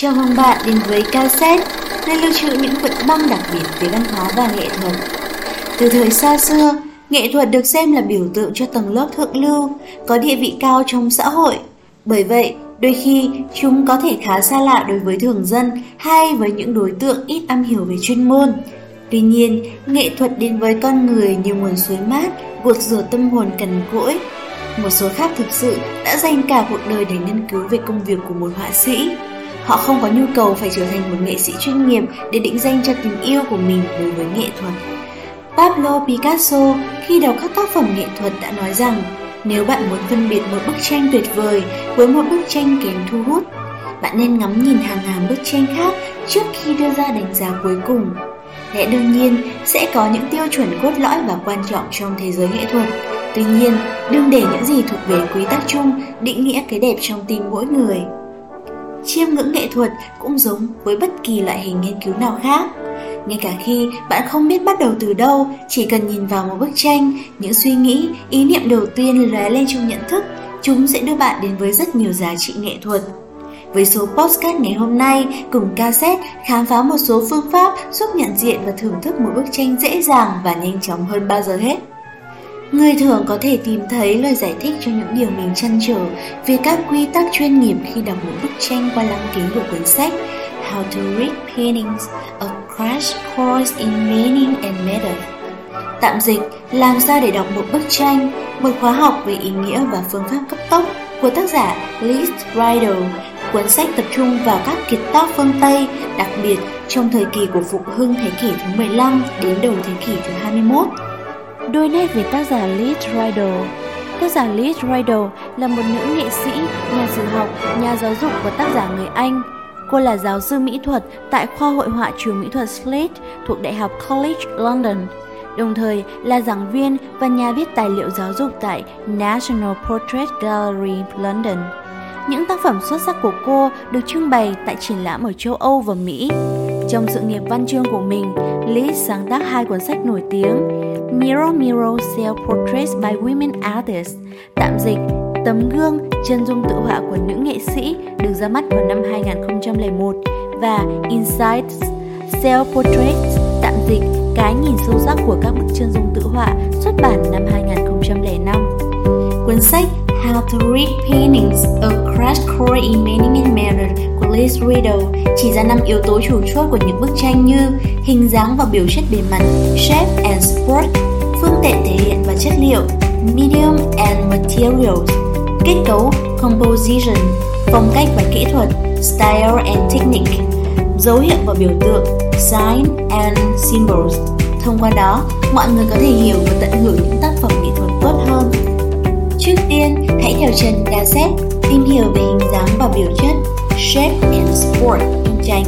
Chào mừng bạn đến với cassette, nơi lưu trữ những vật băng đặc biệt về văn hóa và nghệ thuật. Từ thời xa xưa, nghệ thuật được xem là biểu tượng cho tầng lớp thượng lưu, có địa vị cao trong xã hội. Bởi vậy, đôi khi chúng có thể khá xa lạ đối với thường dân hay với những đối tượng ít am hiểu về chuyên môn. Tuy nhiên, nghệ thuật đến với con người như nguồn suối mát, gột rửa tâm hồn cằn cỗi. Một số khác thực sự đã dành cả cuộc đời để nghiên cứu về công việc của một họa sĩ. Họ không có nhu cầu phải trở thành một nghệ sĩ chuyên nghiệp để định danh cho tình yêu của mình đối với nghệ thuật. Pablo Picasso khi đọc các tác phẩm nghệ thuật đã nói rằng nếu bạn muốn phân biệt một bức tranh tuyệt vời với một bức tranh kém thu hút, bạn nên ngắm nhìn hàng ngàn bức tranh khác trước khi đưa ra đánh giá cuối cùng. Lẽ đương nhiên sẽ có những tiêu chuẩn cốt lõi và quan trọng trong thế giới nghệ thuật. Tuy nhiên, đừng để những gì thuộc về quy tắc chung định nghĩa cái đẹp trong tim mỗi người. Chiêm ngưỡng nghệ thuật cũng giống với bất kỳ loại hình nghiên cứu nào khác. Ngay cả khi bạn không biết bắt đầu từ đâu, chỉ cần nhìn vào một bức tranh, những suy nghĩ, ý niệm đầu tiên lóe lên trong nhận thức, chúng sẽ đưa bạn đến với rất nhiều giá trị nghệ thuật. Với số postcard ngày hôm nay, cùng cassette khám phá một số phương pháp giúp nhận diện và thưởng thức một bức tranh dễ dàng và nhanh chóng hơn bao giờ hết. Người thường có thể tìm thấy lời giải thích cho những điều mình chăn trở về các quy tắc chuyên nghiệp khi đọc một bức tranh qua lăng kính của cuốn sách How to Read Paintings, A Crash Course in Meaning and Method. Tạm dịch, làm sao để đọc một bức tranh, một khóa học về ý nghĩa và phương pháp cấp tốc của tác giả Liz Riddle. Cuốn sách tập trung vào các kiệt tác phương Tây, đặc biệt trong thời kỳ của phục hưng thế kỷ thứ 15 đến đầu thế kỷ thứ 21. Đôi nét về tác giả Liz Riddle Tác giả Liz Riddle là một nữ nghệ sĩ, nhà sử học, nhà giáo dục và tác giả người Anh. Cô là giáo sư mỹ thuật tại khoa hội họa trường mỹ thuật Slade thuộc Đại học College London, đồng thời là giảng viên và nhà viết tài liệu giáo dục tại National Portrait Gallery London. Những tác phẩm xuất sắc của cô được trưng bày tại triển lãm ở châu Âu và Mỹ. Trong sự nghiệp văn chương của mình, Liz sáng tác hai cuốn sách nổi tiếng Mirror Mirror Self Portraits by Women Artists, tạm dịch Tấm gương chân dung tự họa của nữ nghệ sĩ được ra mắt vào năm 2001 và Insights Self Portraits, tạm dịch Cái nhìn sâu sắc của các bức chân dung tự họa xuất bản năm 2005. Cuốn sách How to Read Paintings, A Crash Course in Many and Liz Riddle chỉ ra năm yếu tố chủ chốt của những bức tranh như hình dáng và biểu chất bề mặt, shape and support, phương tiện thể hiện và chất liệu, medium and materials, kết cấu, composition, phong cách và kỹ thuật, style and technique, dấu hiệu và biểu tượng, sign and symbols. Thông qua đó, mọi người có thể hiểu và tận hưởng những tác phẩm nghệ thuật tốt hơn. Trước tiên, hãy theo chân cassette tìm hiểu về hình dáng và biểu chất shape and support in tranh.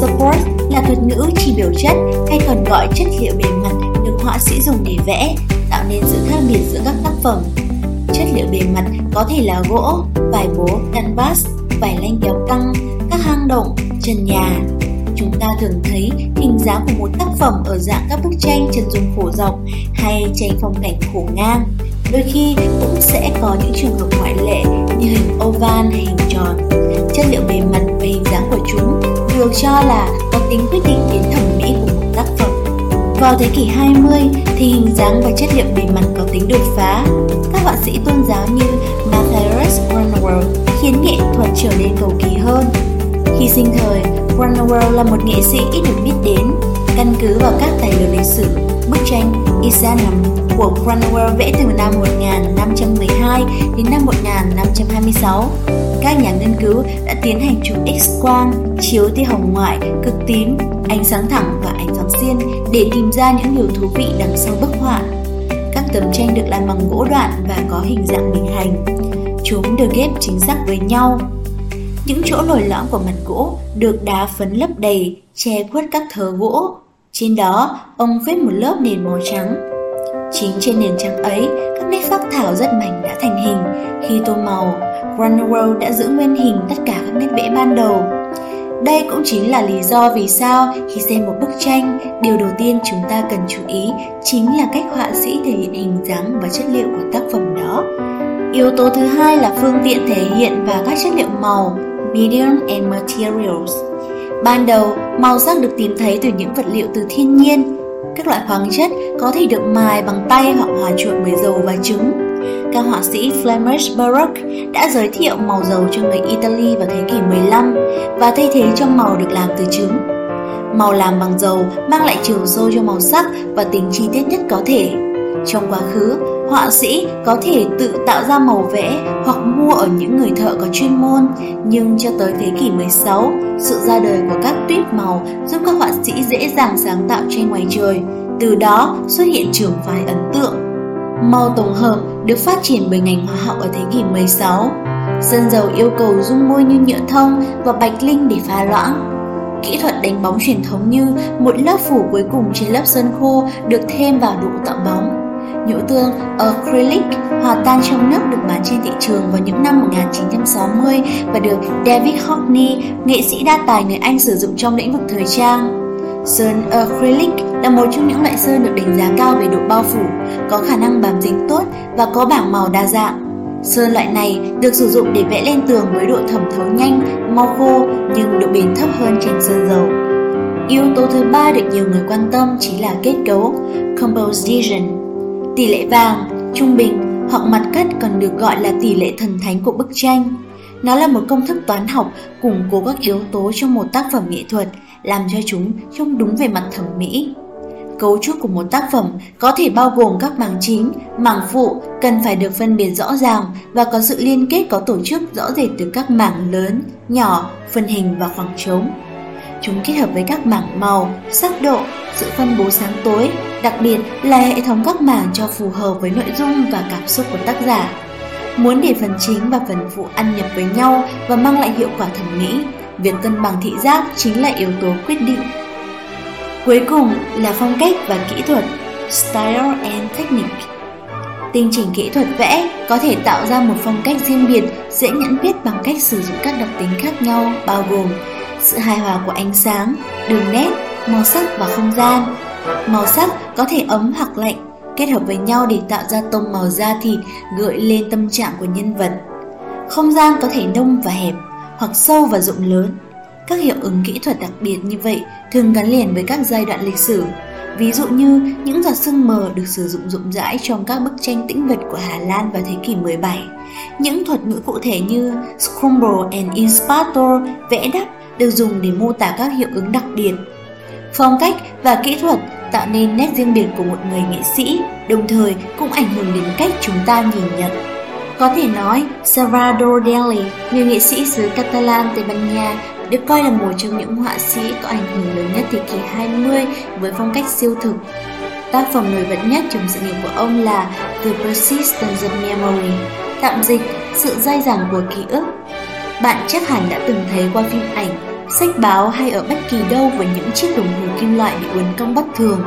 Support là thuật ngữ chỉ biểu chất hay còn gọi chất liệu bề mặt được họa sĩ dùng để vẽ, tạo nên sự khác biệt giữa các tác phẩm. Chất liệu bề mặt có thể là gỗ, vải bố, canvas, vải lanh kéo căng, các hang động, trần nhà. Chúng ta thường thấy hình dáng của một tác phẩm ở dạng các bức tranh chân dung khổ dọc hay tranh phong cảnh khổ ngang. Đôi khi cũng sẽ có những trường hợp ngoại lệ như hình oval hay hình tròn được cho là có tính quyết định đến thẩm mỹ của một tác phẩm. Vào thế kỷ 20 thì hình dáng và chất liệu bề mặt có tính đột phá. Các họa sĩ tôn giáo như Matthias Grunewald khiến nghệ thuật trở nên cầu kỳ hơn. Khi sinh thời, Grunewald là một nghệ sĩ ít được biết đến, căn cứ vào các tài liệu lịch sử, bức tranh Isanam của Cranwell vẽ từ năm 1512 đến năm 1526. Các nhà nghiên cứu đã tiến hành chụp X-quang, chiếu tia hồng ngoại, cực tím, ánh sáng thẳng và ánh sáng xiên để tìm ra những điều thú vị đằng sau bức họa. Các tấm tranh được làm bằng gỗ đoạn và có hình dạng bình hành. Chúng được ghép chính xác với nhau. Những chỗ lồi lõm của mặt gỗ được đá phấn lấp đầy, che khuất các thớ gỗ. Trên đó, ông viết một lớp nền màu trắng. Chính trên nền trắng ấy, các nét phác thảo rất mảnh đã thành hình. Khi tô màu, Grunewald đã giữ nguyên hình tất cả các nét vẽ ban đầu. Đây cũng chính là lý do vì sao khi xem một bức tranh, điều đầu tiên chúng ta cần chú ý chính là cách họa sĩ thể hiện hình dáng và chất liệu của tác phẩm đó. Yếu tố thứ hai là phương tiện thể hiện và các chất liệu màu, medium and materials. Ban đầu, màu sắc được tìm thấy từ những vật liệu từ thiên nhiên. Các loại khoáng chất có thể được mài bằng tay hoặc hòa trộn với dầu và trứng. Các họa sĩ Flemish Baroque đã giới thiệu màu dầu cho người Italy vào thế kỷ 15 và thay thế cho màu được làm từ trứng. Màu làm bằng dầu mang lại chiều sâu cho màu sắc và tính chi tiết nhất có thể. Trong quá khứ, họa sĩ có thể tự tạo ra màu vẽ hoặc mua ở những người thợ có chuyên môn, nhưng cho tới thế kỷ 16, sự ra đời của các tuyết màu giúp các họa sĩ dễ dàng sáng tạo tranh ngoài trời. Từ đó xuất hiện trường phái ấn tượng. Màu tổng hợp được phát triển bởi ngành hóa học ở thế kỷ 16. Sơn dầu yêu cầu dung môi như nhựa thông và bạch linh để pha loãng. Kỹ thuật đánh bóng truyền thống như một lớp phủ cuối cùng trên lớp sơn khô được thêm vào độ tạo bóng Nhũ tương acrylic hòa tan trong nước được bán trên thị trường vào những năm 1960 và được David Hockney, nghệ sĩ đa tài người Anh sử dụng trong lĩnh vực thời trang. Sơn acrylic là một trong những loại sơn được đánh giá cao về độ bao phủ, có khả năng bám dính tốt và có bảng màu đa dạng. Sơn loại này được sử dụng để vẽ lên tường với độ thẩm thấu nhanh, mau khô nhưng độ bền thấp hơn trên sơn dầu. Yếu tố thứ ba được nhiều người quan tâm chính là kết cấu, composition. Tỷ lệ vàng, trung bình hoặc mặt cắt còn được gọi là tỷ lệ thần thánh của bức tranh. Nó là một công thức toán học củng cố các yếu tố trong một tác phẩm nghệ thuật, làm cho chúng trông đúng về mặt thẩm mỹ. Cấu trúc của một tác phẩm có thể bao gồm các mảng chính, mảng phụ cần phải được phân biệt rõ ràng và có sự liên kết có tổ chức rõ rệt từ các mảng lớn, nhỏ, phân hình và khoảng trống. Chúng kết hợp với các mảng màu, sắc độ, sự phân bố sáng tối, đặc biệt là hệ thống các mảng cho phù hợp với nội dung và cảm xúc của tác giả. Muốn để phần chính và phần phụ ăn nhập với nhau và mang lại hiệu quả thẩm mỹ, việc cân bằng thị giác chính là yếu tố quyết định. Cuối cùng là phong cách và kỹ thuật, style and technique. Tinh chỉnh kỹ thuật vẽ có thể tạo ra một phong cách riêng biệt, dễ nhận biết bằng cách sử dụng các đặc tính khác nhau bao gồm sự hài hòa của ánh sáng, đường nét, màu sắc và không gian. Màu sắc có thể ấm hoặc lạnh, kết hợp với nhau để tạo ra tông màu da thịt gợi lên tâm trạng của nhân vật. Không gian có thể nông và hẹp, hoặc sâu và rộng lớn. Các hiệu ứng kỹ thuật đặc biệt như vậy thường gắn liền với các giai đoạn lịch sử. Ví dụ như những giọt sương mờ được sử dụng rộng rãi trong các bức tranh tĩnh vật của Hà Lan vào thế kỷ 17. Những thuật ngữ cụ thể như Scumble and Inspator, vẽ đắp được dùng để mô tả các hiệu ứng đặc biệt. Phong cách và kỹ thuật tạo nên nét riêng biệt của một người nghệ sĩ, đồng thời cũng ảnh hưởng đến cách chúng ta nhìn nhận. Có thể nói, Salvador Dali, người nghệ sĩ xứ Catalan Tây Ban Nha, được coi là một trong những họa sĩ có ảnh hưởng lớn nhất thế kỷ 20 với phong cách siêu thực. Tác phẩm nổi bật nhất trong sự nghiệp của ông là The Persistence of Memory, tạm dịch sự dai dẳng của ký ức. Bạn chắc hẳn đã từng thấy qua phim ảnh sách báo hay ở bất kỳ đâu với những chiếc đồng hồ kim loại bị uốn cong bất thường.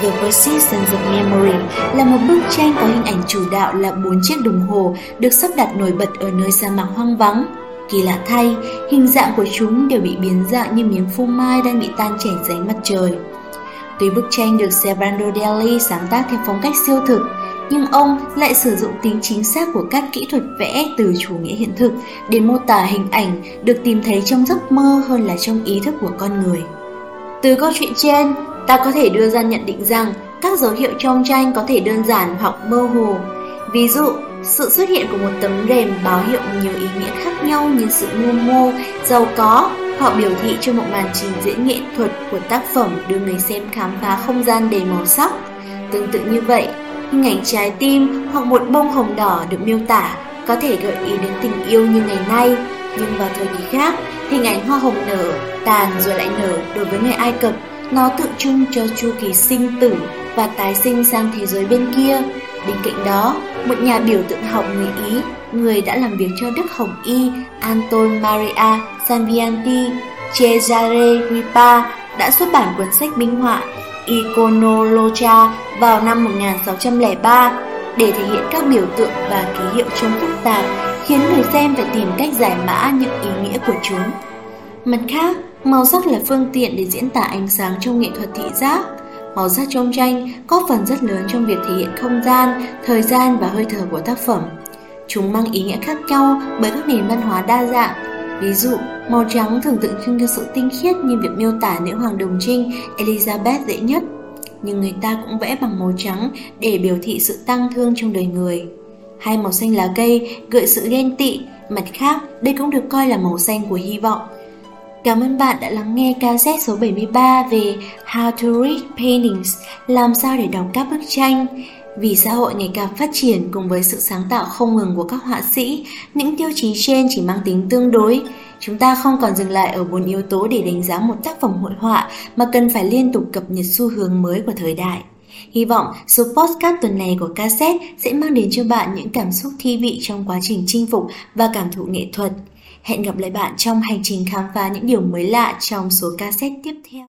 The Persistence of Memory là một bức tranh có hình ảnh chủ đạo là bốn chiếc đồng hồ được sắp đặt nổi bật ở nơi sa mạc hoang vắng. Kỳ lạ thay, hình dạng của chúng đều bị biến dạng như miếng phô mai đang bị tan chảy dưới mặt trời. Tuy bức tranh được Salvador Dali sáng tác theo phong cách siêu thực, nhưng ông lại sử dụng tính chính xác của các kỹ thuật vẽ từ chủ nghĩa hiện thực để mô tả hình ảnh được tìm thấy trong giấc mơ hơn là trong ý thức của con người. Từ câu chuyện trên, ta có thể đưa ra nhận định rằng các dấu hiệu trong tranh có thể đơn giản hoặc mơ hồ. Ví dụ, sự xuất hiện của một tấm rèm báo hiệu nhiều ý nghĩa khác nhau như sự mưu mô, giàu có hoặc biểu thị cho một màn trình diễn nghệ thuật của tác phẩm đưa người xem khám phá không gian đầy màu sắc. Tương tự như vậy, Hình ảnh trái tim hoặc một bông hồng đỏ được miêu tả có thể gợi ý đến tình yêu như ngày nay, nhưng vào thời kỳ khác, hình ảnh hoa hồng nở, tàn rồi lại nở đối với người Ai Cập, nó tượng trưng cho chu kỳ sinh tử và tái sinh sang thế giới bên kia. Bên cạnh đó, một nhà biểu tượng học người Ý, người đã làm việc cho Đức Hồng Y, Anton Maria Sanvianti, Cesare Ripa đã xuất bản cuốn sách minh họa Iconolocha vào năm 1603 để thể hiện các biểu tượng và ký hiệu trông phức tạp, khiến người xem phải tìm cách giải mã những ý nghĩa của chúng. Mặt khác, màu sắc là phương tiện để diễn tả ánh sáng trong nghệ thuật thị giác. Màu sắc trong tranh có phần rất lớn trong việc thể hiện không gian, thời gian và hơi thở của tác phẩm. Chúng mang ý nghĩa khác nhau bởi các nền văn hóa đa dạng. Ví dụ, màu trắng thường tượng trưng cho sự tinh khiết như việc miêu tả nữ hoàng đồng trinh Elizabeth dễ nhất. Nhưng người ta cũng vẽ bằng màu trắng để biểu thị sự tăng thương trong đời người. Hai màu xanh lá cây gợi sự ghen tị, mặt khác đây cũng được coi là màu xanh của hy vọng. Cảm ơn bạn đã lắng nghe cassette số 73 về How to Read Paintings, làm sao để đọc các bức tranh. Vì xã hội ngày càng phát triển cùng với sự sáng tạo không ngừng của các họa sĩ, những tiêu chí trên chỉ mang tính tương đối. Chúng ta không còn dừng lại ở bốn yếu tố để đánh giá một tác phẩm hội họa mà cần phải liên tục cập nhật xu hướng mới của thời đại. Hy vọng số podcast tuần này của cassette sẽ mang đến cho bạn những cảm xúc thi vị trong quá trình chinh phục và cảm thụ nghệ thuật. Hẹn gặp lại bạn trong hành trình khám phá những điều mới lạ trong số cassette tiếp theo.